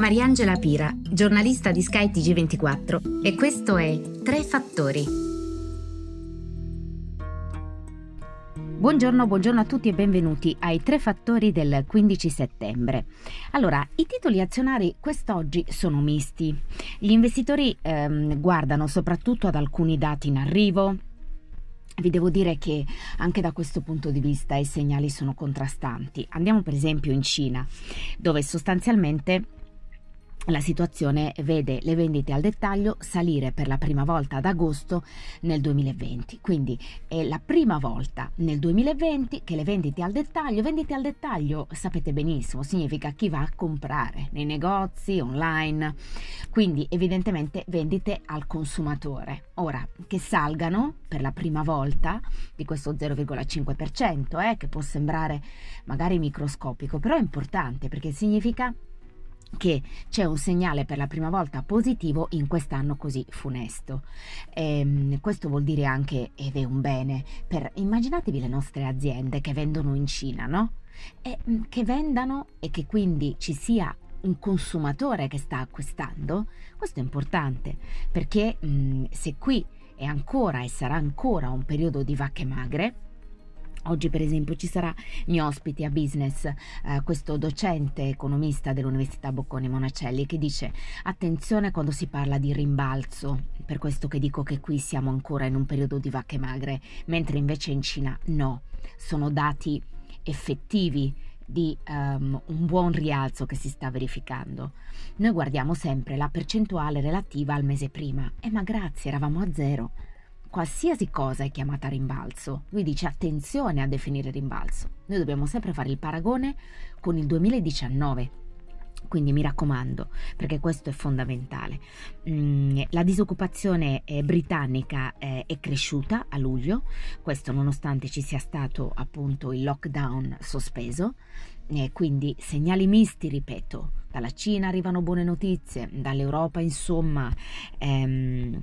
Mariangela Pira, giornalista di Sky TG24 e questo è Tre Fattori. Buongiorno, buongiorno a tutti e benvenuti ai Tre Fattori del 15 settembre. Allora, i titoli azionari quest'oggi sono misti. Gli investitori ehm, guardano soprattutto ad alcuni dati in arrivo, vi devo dire che anche da questo punto di vista i segnali sono contrastanti. Andiamo per esempio in Cina, dove sostanzialmente la situazione vede le vendite al dettaglio salire per la prima volta ad agosto nel 2020. Quindi è la prima volta nel 2020 che le vendite al dettaglio, vendite al dettaglio sapete benissimo, significa chi va a comprare nei negozi, online, quindi evidentemente vendite al consumatore. Ora, che salgano per la prima volta di questo 0,5%, eh, che può sembrare magari microscopico, però è importante perché significa che c'è un segnale per la prima volta positivo in quest'anno così funesto. E, ehm, questo vuol dire anche, ed è un bene, per immaginatevi le nostre aziende che vendono in Cina, no? E, mm, che vendano e che quindi ci sia un consumatore che sta acquistando, questo è importante perché mm, se qui è ancora e sarà ancora un periodo di vacche magre, Oggi per esempio ci sarà mio ospite a business, eh, questo docente economista dell'Università Bocconi Monacelli che dice attenzione quando si parla di rimbalzo, per questo che dico che qui siamo ancora in un periodo di vacche magre, mentre invece in Cina no, sono dati effettivi di um, un buon rialzo che si sta verificando. Noi guardiamo sempre la percentuale relativa al mese prima e ma grazie eravamo a zero qualsiasi cosa è chiamata rimbalzo. Lui dice attenzione a definire rimbalzo. Noi dobbiamo sempre fare il paragone con il 2019. Quindi mi raccomando, perché questo è fondamentale. Mm, la disoccupazione eh, britannica eh, è cresciuta a luglio, questo nonostante ci sia stato appunto il lockdown sospeso, eh, quindi segnali misti, ripeto, dalla Cina arrivano buone notizie, dall'Europa insomma... Ehm,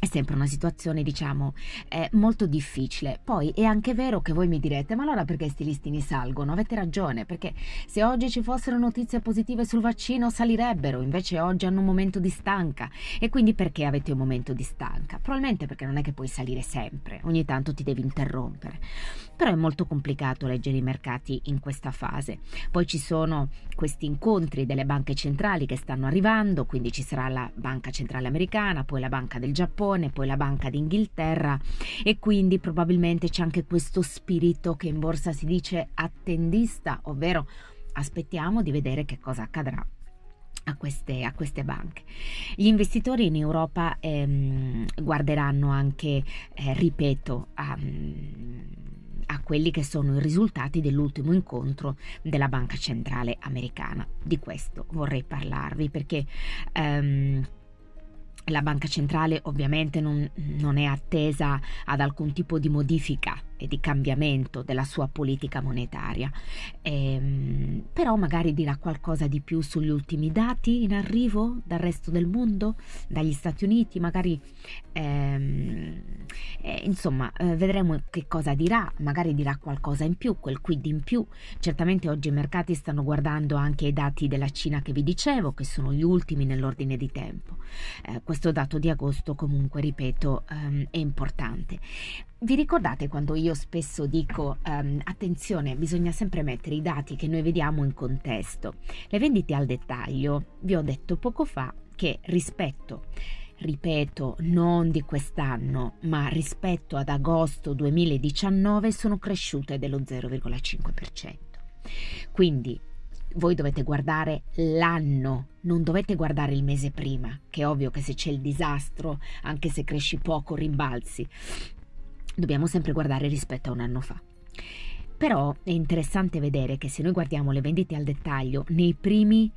è sempre una situazione, diciamo, eh, molto difficile. Poi è anche vero che voi mi direte, ma allora perché sti listini salgono? Avete ragione, perché se oggi ci fossero notizie positive sul vaccino salirebbero, invece oggi hanno un momento di stanca. E quindi perché avete un momento di stanca? Probabilmente perché non è che puoi salire sempre, ogni tanto ti devi interrompere. Però è molto complicato leggere i mercati in questa fase. Poi ci sono questi incontri delle banche centrali che stanno arrivando, quindi ci sarà la Banca Centrale Americana, poi la Banca del Giappone, Giappone, poi la Banca d'Inghilterra e quindi probabilmente c'è anche questo spirito che in borsa si dice attendista, ovvero aspettiamo di vedere che cosa accadrà. A queste, a queste, banche. Gli investitori in Europa ehm, guarderanno anche, eh, ripeto, a, a, quelli che sono i risultati dell'ultimo incontro della Banca Centrale Americana. Di questo vorrei parlarvi perché ehm, la banca centrale ovviamente non, non, è attesa ad alcun tipo di modifica e di cambiamento della sua politica monetaria, ehm, però magari dirà qualcosa di più sugli ultimi dati in arrivo dal resto del mondo, dagli Stati Uniti, magari ehm, eh, insomma eh, vedremo che cosa dirà, magari dirà qualcosa in più, quel quid in più. Certamente oggi i mercati stanno guardando anche i dati della Cina che vi dicevo, che sono gli ultimi nell'ordine di tempo. Eh, questo dato di agosto comunque, ripeto, ehm, è importante. Vi ricordate quando io spesso dico um, attenzione, bisogna sempre mettere i dati che noi vediamo in contesto. Le vendite al dettaglio, vi ho detto poco fa che rispetto, ripeto, non di quest'anno, ma rispetto ad agosto 2019 sono cresciute dello 0,5%. Quindi voi dovete guardare l'anno, non dovete guardare il mese prima, che è ovvio che se c'è il disastro, anche se cresci poco, rimbalzi dobbiamo sempre guardare rispetto a un anno fa. Però è interessante vedere che se noi guardiamo le vendite al dettaglio, nei primi,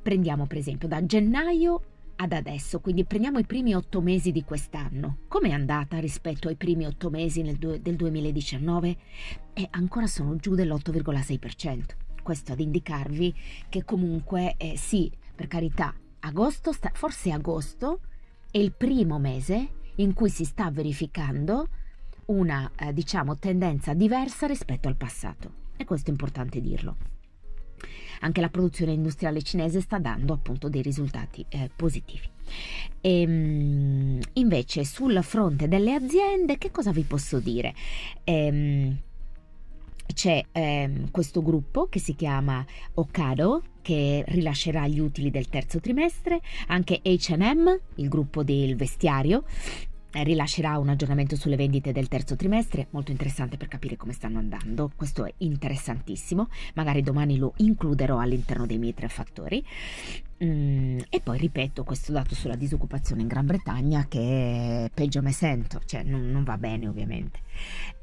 prendiamo per esempio da gennaio ad adesso, quindi prendiamo i primi otto mesi di quest'anno. Com'è andata rispetto ai primi otto mesi du- del 2019? E ancora sono giù dell'8,6%. Questo ad indicarvi che comunque eh, sì, per carità, agosto, sta- forse agosto è il primo mese in cui si sta verificando una eh, diciamo tendenza diversa rispetto al passato e questo è importante dirlo. Anche la produzione industriale cinese sta dando appunto dei risultati eh, positivi. Ehm, invece sul fronte delle aziende che cosa vi posso dire? Ehm, c'è ehm, questo gruppo che si chiama Ocado che rilascerà gli utili del terzo trimestre, anche HM, il gruppo del vestiario, rilascerà un aggiornamento sulle vendite del terzo trimestre, molto interessante per capire come stanno andando, questo è interessantissimo, magari domani lo includerò all'interno dei miei tre fattori. Mm, e poi ripeto questo dato sulla disoccupazione in Gran Bretagna che peggio me sento, cioè non, non va bene ovviamente.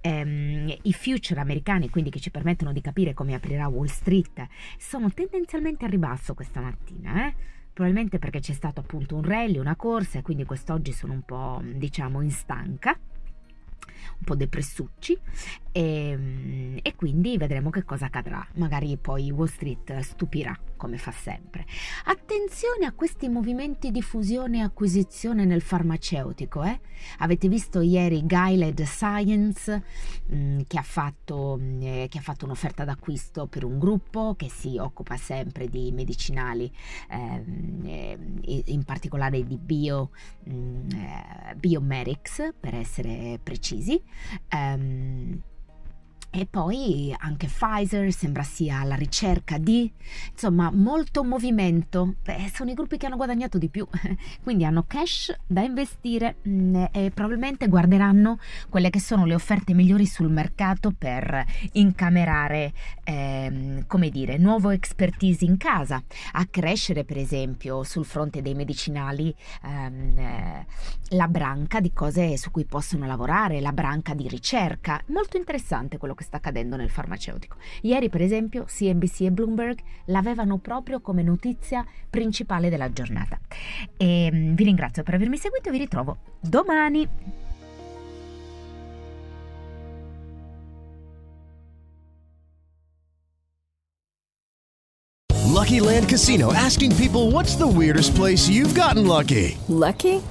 Um, I future americani, quindi che ci permettono di capire come aprirà Wall Street, sono tendenzialmente a ribasso questa mattina, eh? Probabilmente perché c'è stato appunto un rally, una corsa e quindi quest'oggi sono un po' diciamo in stanca un po' depressucci e, ehm, e, quindi vedremo che cosa accadrà. Magari poi Wall Street stupirà come fa sempre. Attenzione a questi movimenti di fusione e acquisizione nel farmaceutico. Eh? Avete visto ieri Guiled Science mh, mm, che, ha fatto, mh, mm, eh, che, ha fatto, un'offerta d'acquisto per un gruppo che si occupa sempre di medicinali, ehm, eh, in particolare di bio, mh, mm, eh, biomedics per essere precisi. Um, e poi anche Pfizer sembra sia alla ricerca di, insomma, molto movimento. Beh, sono i gruppi che hanno guadagnato di più, quindi hanno cash da investire mm, e probabilmente guarderanno quelle che sono le offerte migliori sul mercato per incamerare, ehm, come dire, nuovo expertise in casa, a crescere per esempio sul fronte dei medicinali ehm, eh, la branca di cose su cui possono lavorare, la branca di ricerca. Molto interessante quello che che sta accadendo nel farmaceutico. Ieri, per esempio, CNBC e Bloomberg l'avevano proprio come notizia principale della giornata. E mm, vi ringrazio per avermi seguito e vi ritrovo domani. Lucky Land Casino asking people what's the weirdest place you've gotten lucky? Lucky?